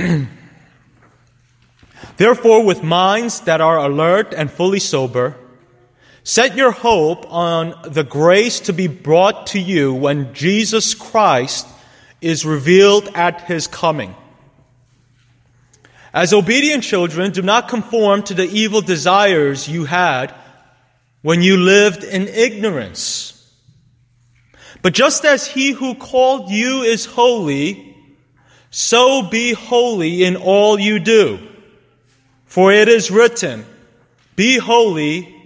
Therefore, with minds that are alert and fully sober, set your hope on the grace to be brought to you when Jesus Christ is revealed at his coming. As obedient children, do not conform to the evil desires you had when you lived in ignorance. But just as he who called you is holy, so be holy in all you do. For it is written, Be holy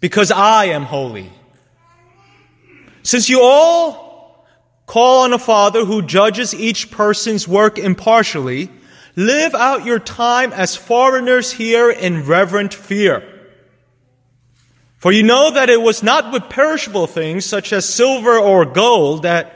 because I am holy. Since you all call on a Father who judges each person's work impartially, Live out your time as foreigners here in reverent fear. For you know that it was not with perishable things such as silver or gold that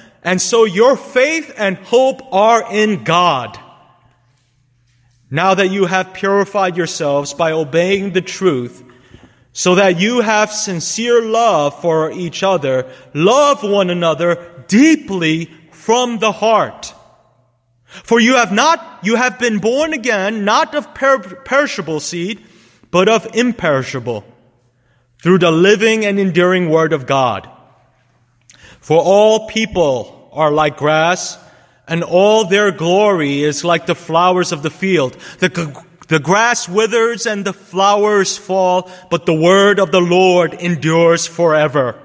and so your faith and hope are in God. Now that you have purified yourselves by obeying the truth, so that you have sincere love for each other, love one another deeply from the heart. For you have not, you have been born again, not of per- perishable seed, but of imperishable, through the living and enduring word of God. For all people are like grass, and all their glory is like the flowers of the field. The, the grass withers and the flowers fall, but the word of the Lord endures forever.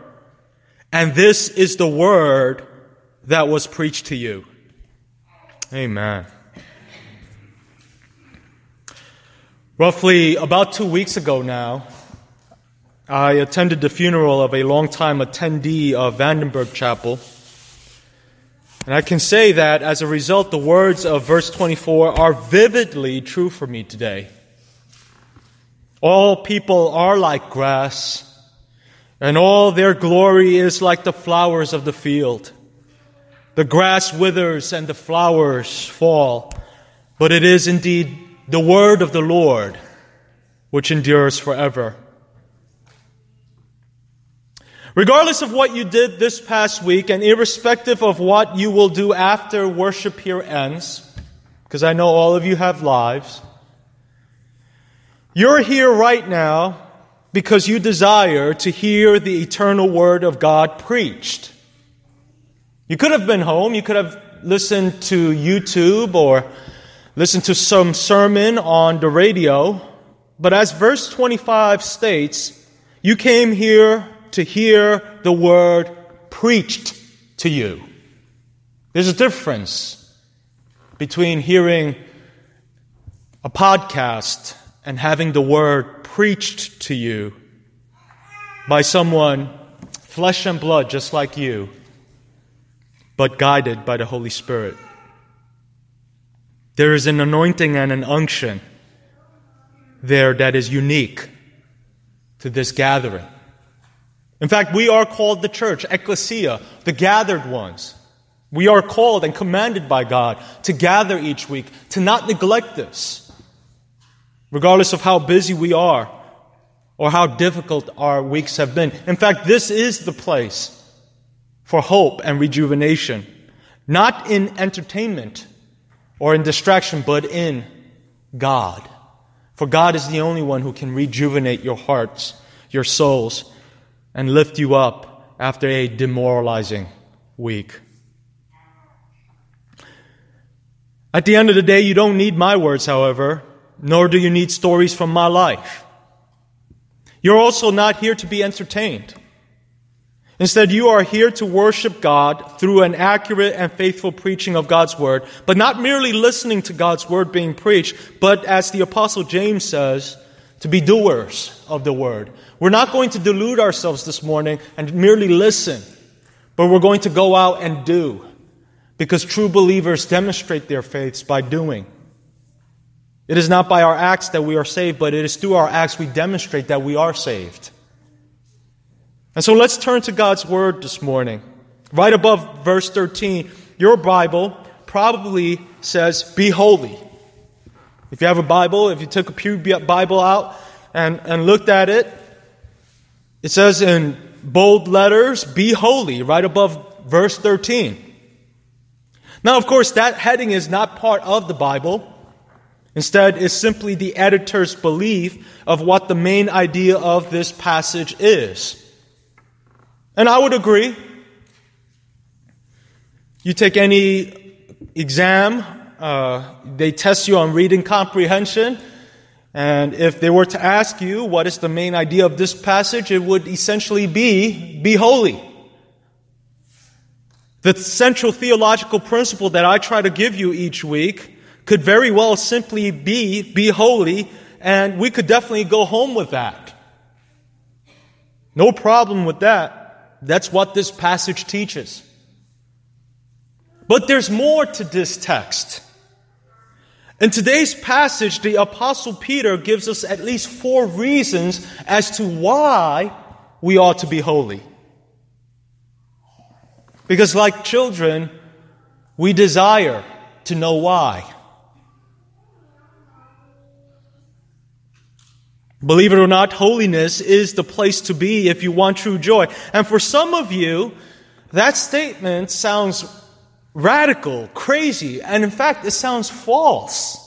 And this is the word that was preached to you. Amen. Roughly about two weeks ago now, I attended the funeral of a longtime attendee of Vandenberg Chapel. And I can say that as a result, the words of verse 24 are vividly true for me today. All people are like grass, and all their glory is like the flowers of the field. The grass withers and the flowers fall, but it is indeed the word of the Lord which endures forever. Regardless of what you did this past week and irrespective of what you will do after worship here ends, because I know all of you have lives, you're here right now because you desire to hear the eternal word of God preached. You could have been home. You could have listened to YouTube or listened to some sermon on the radio. But as verse 25 states, you came here to hear the word preached to you. There's a difference between hearing a podcast and having the word preached to you by someone flesh and blood just like you but guided by the Holy Spirit. There is an anointing and an unction there that is unique to this gathering. In fact, we are called the church, ecclesia, the gathered ones. We are called and commanded by God to gather each week, to not neglect this, regardless of how busy we are or how difficult our weeks have been. In fact, this is the place for hope and rejuvenation, not in entertainment or in distraction, but in God. For God is the only one who can rejuvenate your hearts, your souls, and lift you up after a demoralizing week. At the end of the day, you don't need my words, however, nor do you need stories from my life. You're also not here to be entertained. Instead, you are here to worship God through an accurate and faithful preaching of God's Word, but not merely listening to God's Word being preached, but as the Apostle James says, to be doers of the Word. We're not going to delude ourselves this morning and merely listen, but we're going to go out and do, because true believers demonstrate their faiths by doing. It is not by our acts that we are saved, but it is through our acts we demonstrate that we are saved. And so let's turn to God's Word this morning. Right above verse 13, your Bible probably says, Be holy. If you have a Bible, if you took a Pew Bible out and, and looked at it, it says in bold letters, Be holy, right above verse 13. Now, of course, that heading is not part of the Bible. Instead, it's simply the editor's belief of what the main idea of this passage is. And I would agree. You take any exam, uh, they test you on reading comprehension. And if they were to ask you what is the main idea of this passage, it would essentially be be holy. The central theological principle that I try to give you each week could very well simply be, be holy, and we could definitely go home with that. No problem with that. That's what this passage teaches. But there's more to this text. In today's passage, the apostle Peter gives us at least four reasons as to why we ought to be holy. Because like children, we desire to know why. Believe it or not, holiness is the place to be if you want true joy. And for some of you, that statement sounds radical, crazy, and in fact, it sounds false.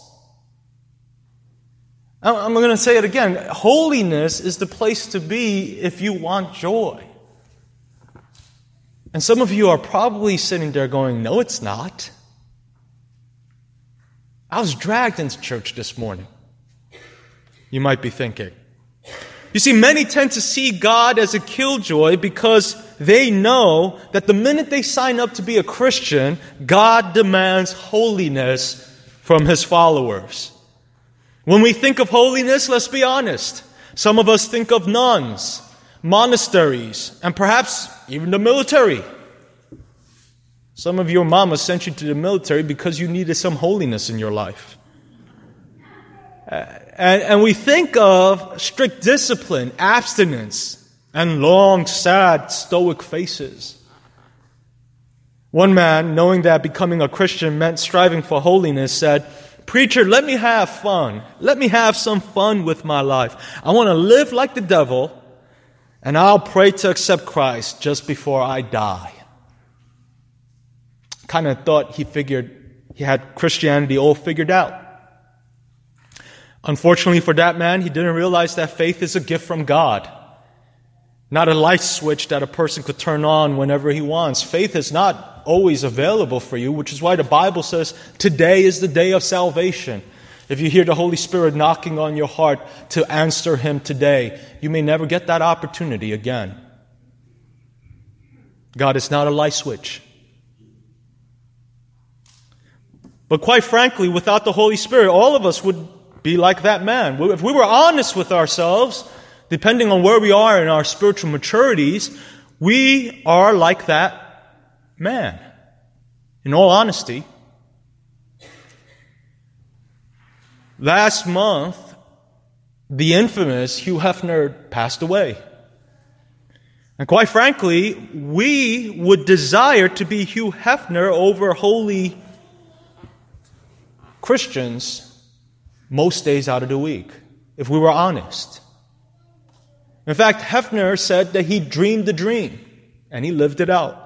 I'm going to say it again. Holiness is the place to be if you want joy. And some of you are probably sitting there going, No, it's not. I was dragged into church this morning you might be thinking. You see, many tend to see God as a killjoy because they know that the minute they sign up to be a Christian, God demands holiness from his followers. When we think of holiness, let's be honest. Some of us think of nuns, monasteries, and perhaps even the military. Some of your mamas sent you to the military because you needed some holiness in your life. Uh, And, and we think of strict discipline, abstinence, and long, sad, stoic faces. One man, knowing that becoming a Christian meant striving for holiness, said, Preacher, let me have fun. Let me have some fun with my life. I want to live like the devil, and I'll pray to accept Christ just before I die. Kind of thought he figured he had Christianity all figured out. Unfortunately for that man, he didn't realize that faith is a gift from God, not a light switch that a person could turn on whenever he wants. Faith is not always available for you, which is why the Bible says today is the day of salvation. If you hear the Holy Spirit knocking on your heart to answer Him today, you may never get that opportunity again. God is not a light switch. But quite frankly, without the Holy Spirit, all of us would be like that man. If we were honest with ourselves, depending on where we are in our spiritual maturities, we are like that man. In all honesty. Last month, the infamous Hugh Hefner passed away. And quite frankly, we would desire to be Hugh Hefner over holy Christians most days out of the week, if we were honest. In fact, Hefner said that he dreamed the dream and he lived it out.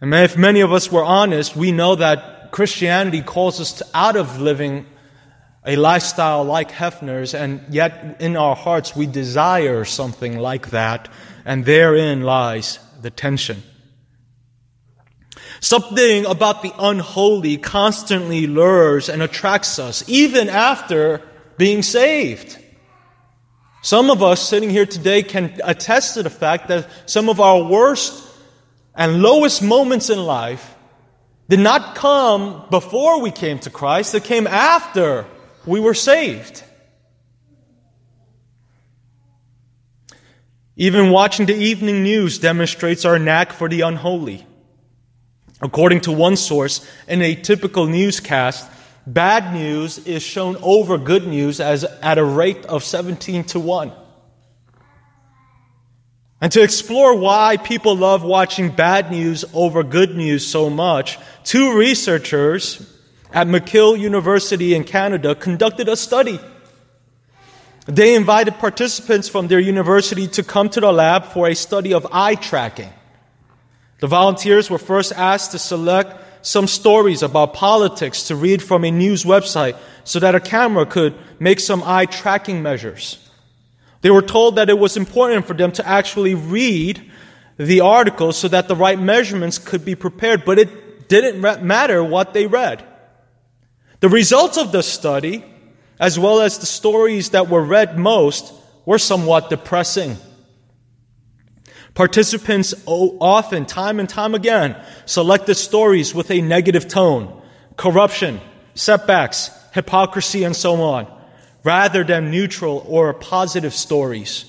And if many of us were honest, we know that Christianity calls us to, out of living a lifestyle like Hefner's, and yet in our hearts we desire something like that, and therein lies the tension. Something about the unholy constantly lures and attracts us, even after being saved. Some of us sitting here today can attest to the fact that some of our worst and lowest moments in life did not come before we came to Christ, they came after we were saved. Even watching the evening news demonstrates our knack for the unholy. According to one source, in a typical newscast, bad news is shown over good news as at a rate of 17 to 1. And to explore why people love watching bad news over good news so much, two researchers at McGill University in Canada conducted a study. They invited participants from their university to come to the lab for a study of eye tracking. The volunteers were first asked to select some stories about politics to read from a news website so that a camera could make some eye tracking measures. They were told that it was important for them to actually read the article so that the right measurements could be prepared, but it didn't matter what they read. The results of the study, as well as the stories that were read most, were somewhat depressing. Participants often, time and time again, selected stories with a negative tone, corruption, setbacks, hypocrisy, and so on rather than neutral or positive stories.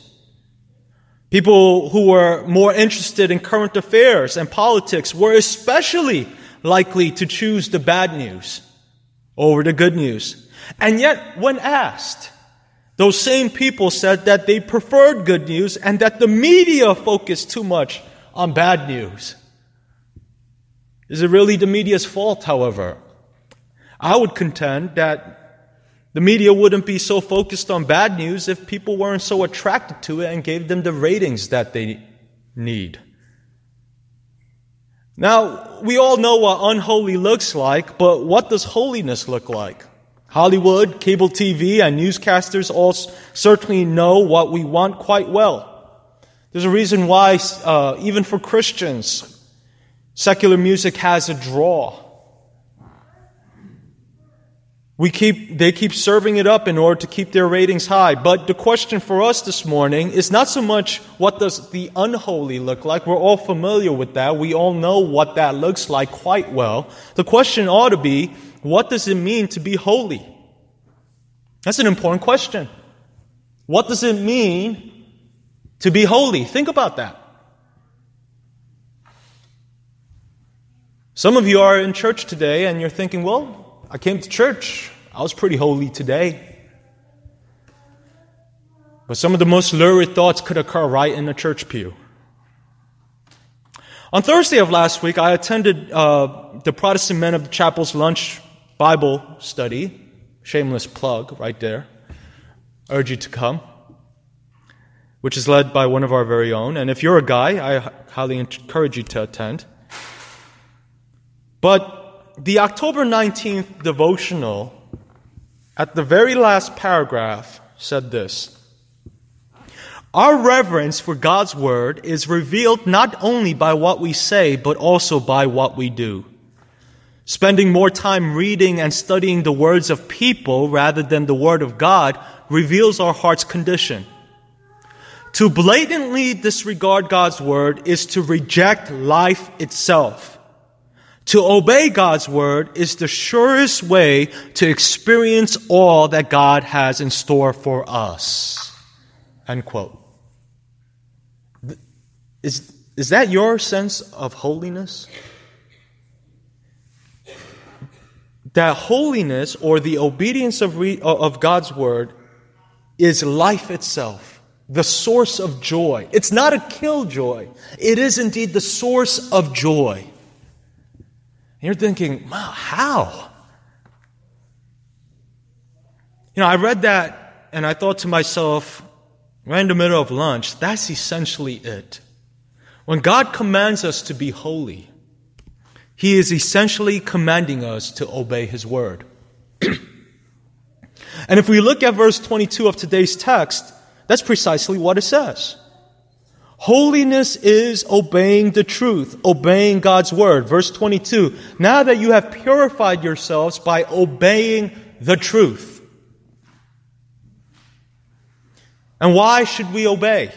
People who were more interested in current affairs and politics were especially likely to choose the bad news over the good news. And yet, when asked, those same people said that they preferred good news and that the media focused too much on bad news. Is it really the media's fault, however? I would contend that the media wouldn't be so focused on bad news if people weren't so attracted to it and gave them the ratings that they need. Now, we all know what unholy looks like, but what does holiness look like? Hollywood, cable TV, and newscasters all certainly know what we want quite well. There's a reason why, uh, even for Christians, secular music has a draw. We keep, they keep serving it up in order to keep their ratings high. But the question for us this morning is not so much what does the unholy look like. We're all familiar with that. We all know what that looks like quite well. The question ought to be, what does it mean to be holy? That's an important question. What does it mean to be holy? Think about that. Some of you are in church today and you're thinking, well, I came to church. I was pretty holy today. But some of the most lurid thoughts could occur right in the church pew. On Thursday of last week, I attended uh, the Protestant Men of the Chapel's lunch Bible study. Shameless plug right there. urge you to come. Which is led by one of our very own. And if you're a guy, I highly encourage you to attend. But the October 19th devotional, at the very last paragraph, said this Our reverence for God's Word is revealed not only by what we say, but also by what we do. Spending more time reading and studying the words of people rather than the Word of God reveals our heart's condition. To blatantly disregard God's Word is to reject life itself. To obey God's word is the surest way to experience all that God has in store for us. End quote. Is, is that your sense of holiness? That holiness or the obedience of, re, uh, of God's word is life itself, the source of joy. It's not a killjoy, it is indeed the source of joy. And you're thinking, wow, how? You know, I read that and I thought to myself, right in the middle of lunch, that's essentially it. When God commands us to be holy, He is essentially commanding us to obey His word. and if we look at verse 22 of today's text, that's precisely what it says. Holiness is obeying the truth, obeying God's word. Verse 22. Now that you have purified yourselves by obeying the truth. And why should we obey?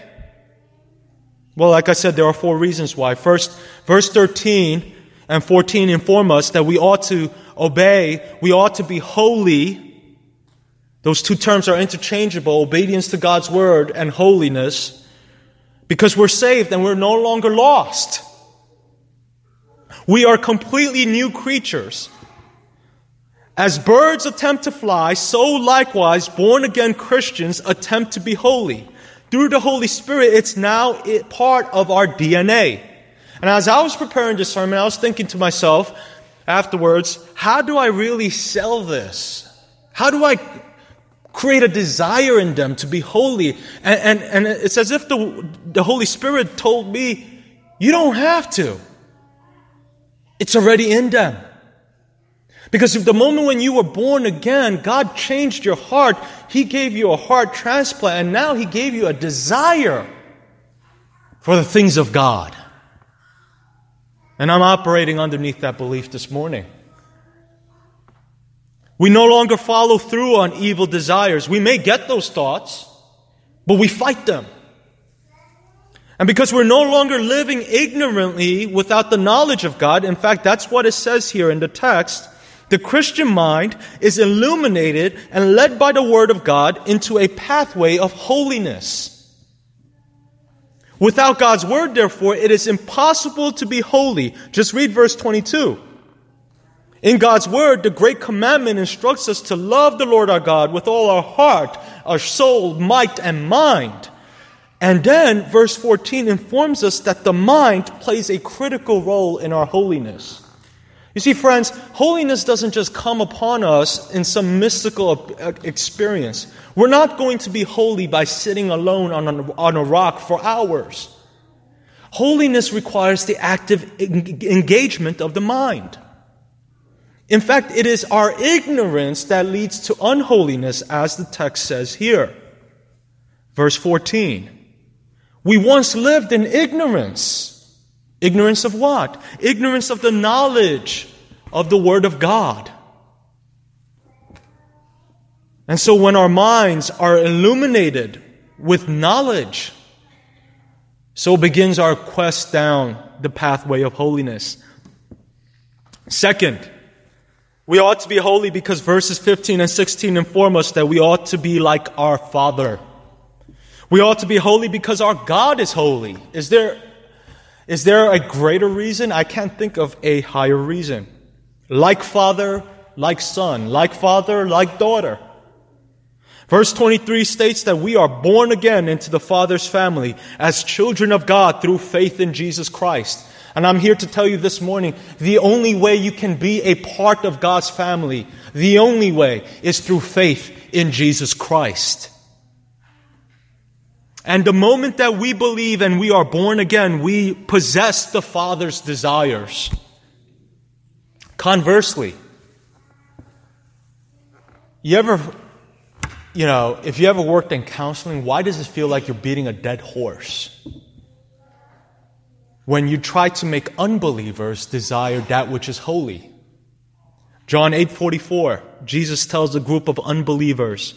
Well, like I said, there are four reasons why. First, verse 13 and 14 inform us that we ought to obey, we ought to be holy. Those two terms are interchangeable, obedience to God's word and holiness. Because we're saved and we're no longer lost. We are completely new creatures. As birds attempt to fly, so likewise born again Christians attempt to be holy. Through the Holy Spirit, it's now part of our DNA. And as I was preparing this sermon, I was thinking to myself afterwards, how do I really sell this? How do I create a desire in them to be holy? And, and, and it's as if the, the Holy Spirit told me, you don't have to. It's already in them. Because if the moment when you were born again, God changed your heart, He gave you a heart transplant, and now He gave you a desire for the things of God. And I'm operating underneath that belief this morning. We no longer follow through on evil desires. We may get those thoughts, but we fight them. And because we're no longer living ignorantly without the knowledge of God, in fact, that's what it says here in the text. The Christian mind is illuminated and led by the Word of God into a pathway of holiness. Without God's Word, therefore, it is impossible to be holy. Just read verse 22. In God's Word, the great commandment instructs us to love the Lord our God with all our heart, our soul, might, and mind. And then verse 14 informs us that the mind plays a critical role in our holiness. You see, friends, holiness doesn't just come upon us in some mystical experience. We're not going to be holy by sitting alone on a, on a rock for hours. Holiness requires the active engagement of the mind. In fact, it is our ignorance that leads to unholiness, as the text says here. Verse 14. We once lived in ignorance Ignorance of what? Ignorance of the knowledge of the Word of God. And so when our minds are illuminated with knowledge, so begins our quest down the pathway of holiness. Second, we ought to be holy because verses 15 and 16 inform us that we ought to be like our Father. We ought to be holy because our God is holy. Is there is there a greater reason? I can't think of a higher reason. Like father, like son, like father, like daughter. Verse 23 states that we are born again into the Father's family as children of God through faith in Jesus Christ. And I'm here to tell you this morning, the only way you can be a part of God's family, the only way is through faith in Jesus Christ. And the moment that we believe and we are born again, we possess the Father's desires. Conversely, you ever, you know, if you ever worked in counseling, why does it feel like you're beating a dead horse? When you try to make unbelievers desire that which is holy. John 8:44, Jesus tells a group of unbelievers,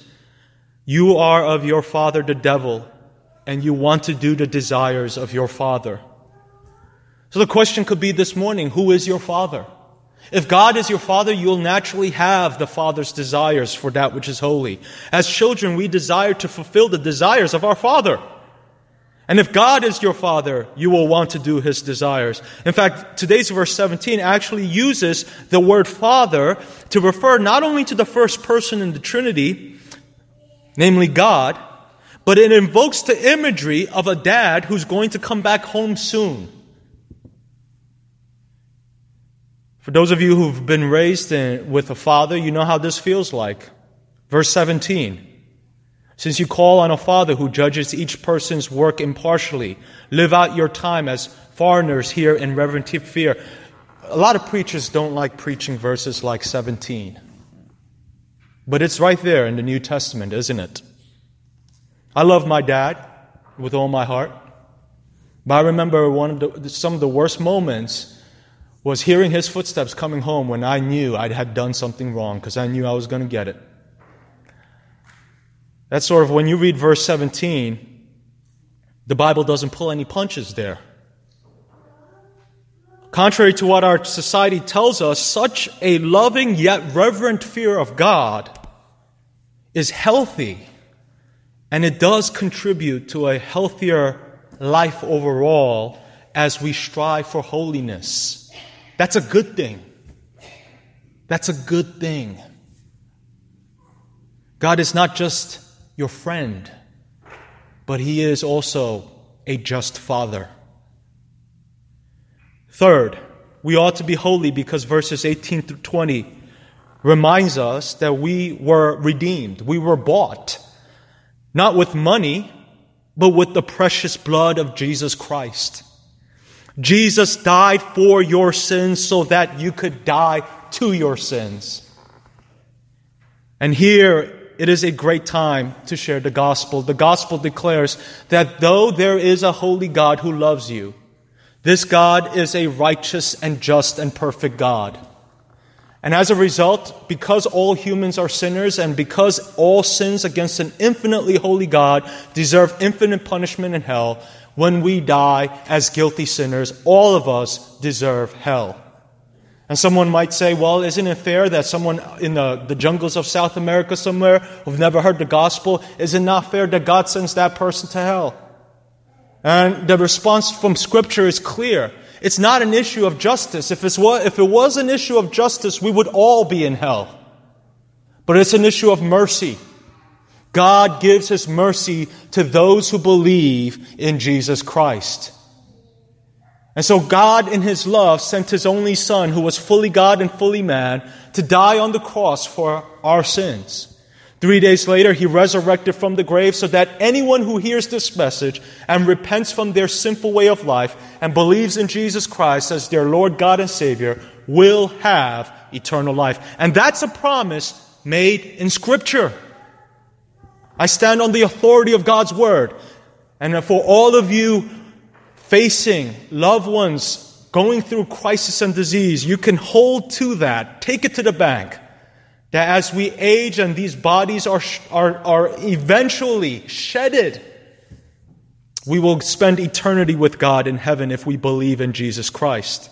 "You are of your father the devil, and you want to do the desires of your father. So the question could be this morning, who is your father? If God is your father, you'll naturally have the father's desires for that which is holy. As children, we desire to fulfill the desires of our father. And if God is your father, you will want to do his desires. In fact, today's verse 17 actually uses the word father to refer not only to the first person in the Trinity, namely God, but it invokes the imagery of a dad who's going to come back home soon. For those of you who've been raised in, with a father, you know how this feels like. Verse 17. Since you call on a father who judges each person's work impartially, live out your time as foreigners here in reverent fear. A lot of preachers don't like preaching verses like 17. But it's right there in the New Testament, isn't it? I love my dad with all my heart. But I remember one of the, some of the worst moments was hearing his footsteps coming home when I knew I had done something wrong because I knew I was going to get it. That's sort of when you read verse 17, the Bible doesn't pull any punches there. Contrary to what our society tells us, such a loving yet reverent fear of God is healthy and it does contribute to a healthier life overall as we strive for holiness. That's a good thing. That's a good thing. God is not just your friend, but He is also a just Father. Third, we ought to be holy because verses 18 through 20 reminds us that we were redeemed. We were bought, not with money, but with the precious blood of Jesus Christ. Jesus died for your sins so that you could die to your sins. And here it is a great time to share the gospel. The gospel declares that though there is a holy God who loves you, this God is a righteous and just and perfect God. And as a result, because all humans are sinners and because all sins against an infinitely holy God deserve infinite punishment in hell, when we die as guilty sinners, all of us deserve hell. And someone might say, well, isn't it fair that someone in the, the jungles of South America somewhere who've never heard the gospel, is it not fair that God sends that person to hell? And the response from Scripture is clear. It's not an issue of justice. If, if it was an issue of justice, we would all be in hell. But it's an issue of mercy. God gives His mercy to those who believe in Jesus Christ. And so God, in His love, sent His only Son, who was fully God and fully man, to die on the cross for our sins. Three days later, He resurrected from the grave so that anyone who hears this message and repents from their sinful way of life and believes in Jesus Christ as their Lord, God, and Savior will have eternal life. And that's a promise made in Scripture. I stand on the authority of God's Word. And for all of you facing loved ones going through crisis and disease, you can hold to that. Take it to the bank. That as we age and these bodies are, are, are eventually shedded, we will spend eternity with God in heaven if we believe in Jesus Christ.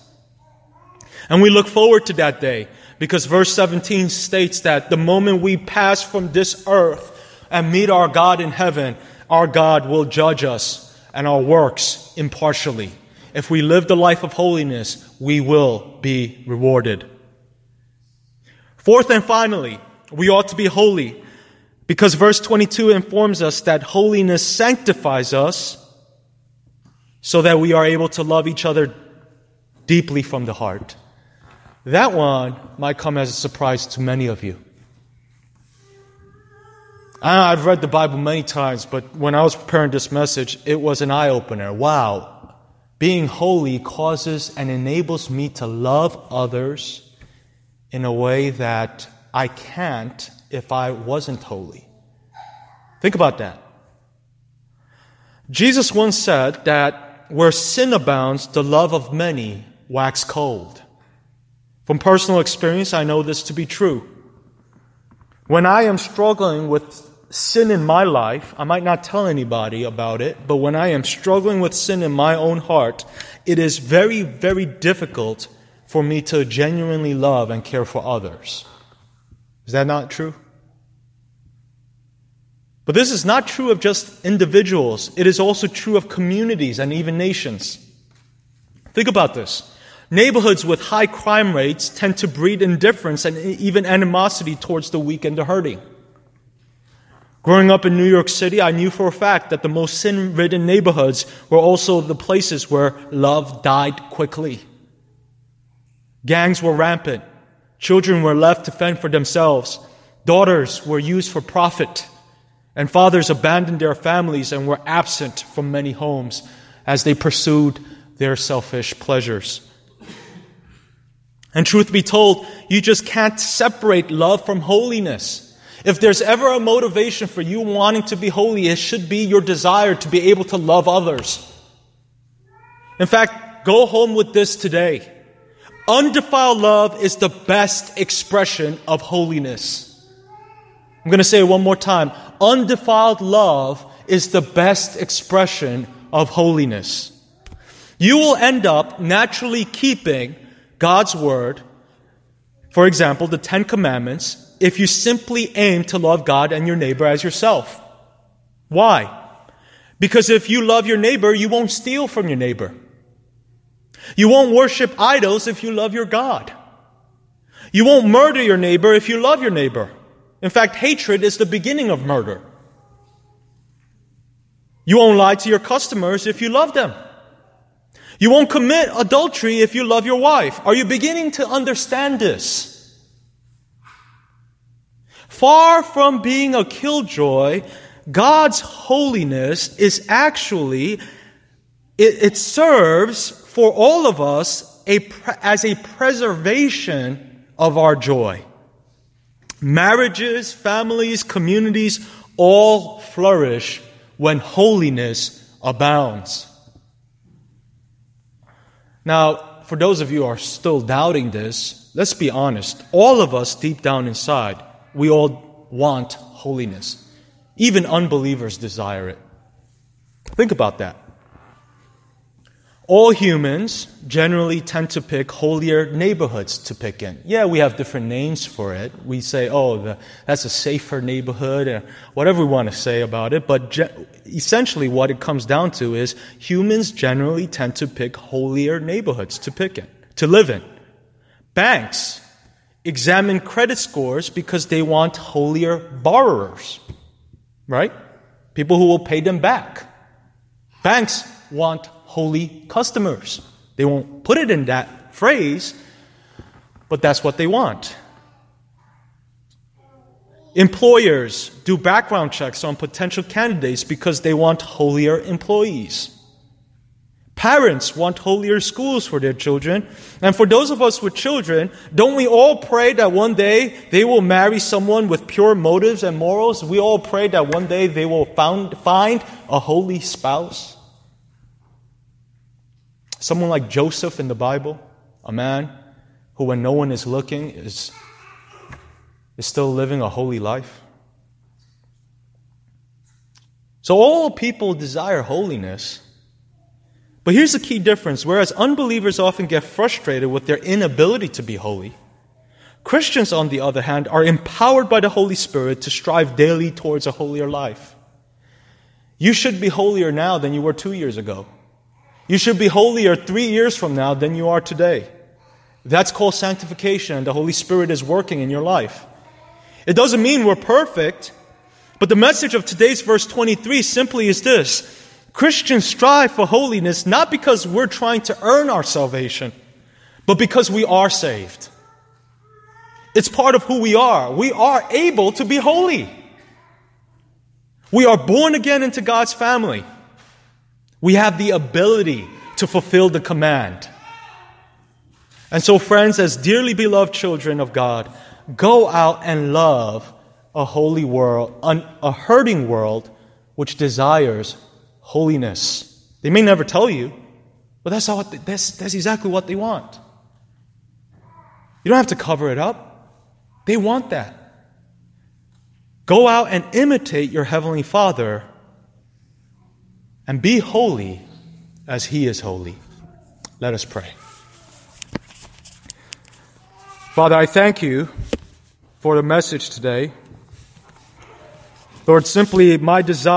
And we look forward to that day because verse 17 states that the moment we pass from this earth and meet our God in heaven, our God will judge us and our works impartially. If we live the life of holiness, we will be rewarded. Fourth and finally, we ought to be holy because verse 22 informs us that holiness sanctifies us so that we are able to love each other deeply from the heart. That one might come as a surprise to many of you. I've read the Bible many times, but when I was preparing this message, it was an eye opener. Wow. Being holy causes and enables me to love others in a way that I can't if I wasn't holy. Think about that. Jesus once said that where sin abounds, the love of many wax cold. From personal experience, I know this to be true. When I am struggling with sin in my life, I might not tell anybody about it, but when I am struggling with sin in my own heart, it is very, very difficult for me to genuinely love and care for others. Is that not true? But this is not true of just individuals, it is also true of communities and even nations. Think about this. Neighborhoods with high crime rates tend to breed indifference and even animosity towards the weak and the hurting. Growing up in New York City, I knew for a fact that the most sin ridden neighborhoods were also the places where love died quickly. Gangs were rampant. Children were left to fend for themselves. Daughters were used for profit. And fathers abandoned their families and were absent from many homes as they pursued their selfish pleasures. And truth be told, you just can't separate love from holiness. If there's ever a motivation for you wanting to be holy, it should be your desire to be able to love others. In fact, go home with this today. Undefiled love is the best expression of holiness. I'm going to say it one more time. Undefiled love is the best expression of holiness. You will end up naturally keeping God's word, for example, the Ten Commandments, if you simply aim to love God and your neighbor as yourself. Why? Because if you love your neighbor, you won't steal from your neighbor. You won't worship idols if you love your God. You won't murder your neighbor if you love your neighbor. In fact, hatred is the beginning of murder. You won't lie to your customers if you love them. You won't commit adultery if you love your wife. Are you beginning to understand this? Far from being a killjoy, God's holiness is actually, it, it serves for all of us a, as a preservation of our joy. Marriages, families, communities all flourish when holiness abounds. Now, for those of you who are still doubting this, let's be honest. All of us, deep down inside, we all want holiness. Even unbelievers desire it. Think about that. All humans generally tend to pick holier neighborhoods to pick in. Yeah, we have different names for it. We say, oh, the, that's a safer neighborhood, or whatever we want to say about it. But ge- essentially, what it comes down to is humans generally tend to pick holier neighborhoods to pick in, to live in. Banks examine credit scores because they want holier borrowers, right? People who will pay them back. Banks want holy customers. They won't put it in that phrase, but that's what they want. Employers do background checks on potential candidates because they want holier employees. Parents want holier schools for their children. And for those of us with children, don't we all pray that one day they will marry someone with pure motives and morals? We all pray that one day they will found, find a holy spouse. Someone like Joseph in the Bible, a man who, when no one is looking, is, is still living a holy life. So, all people desire holiness. But here's the key difference whereas unbelievers often get frustrated with their inability to be holy, Christians, on the other hand, are empowered by the Holy Spirit to strive daily towards a holier life. You should be holier now than you were two years ago. You should be holier three years from now than you are today. That's called sanctification, and the Holy Spirit is working in your life. It doesn't mean we're perfect, but the message of today's verse 23 simply is this Christians strive for holiness not because we're trying to earn our salvation, but because we are saved. It's part of who we are. We are able to be holy. We are born again into God's family. We have the ability to fulfill the command. And so, friends, as dearly beloved children of God, go out and love a holy world, a hurting world which desires holiness. They may never tell you, but that's, how, that's, that's exactly what they want. You don't have to cover it up. They want that. Go out and imitate your Heavenly Father and be holy as He is holy. Let us pray. Father, I thank you for the message today. Lord, simply my desire.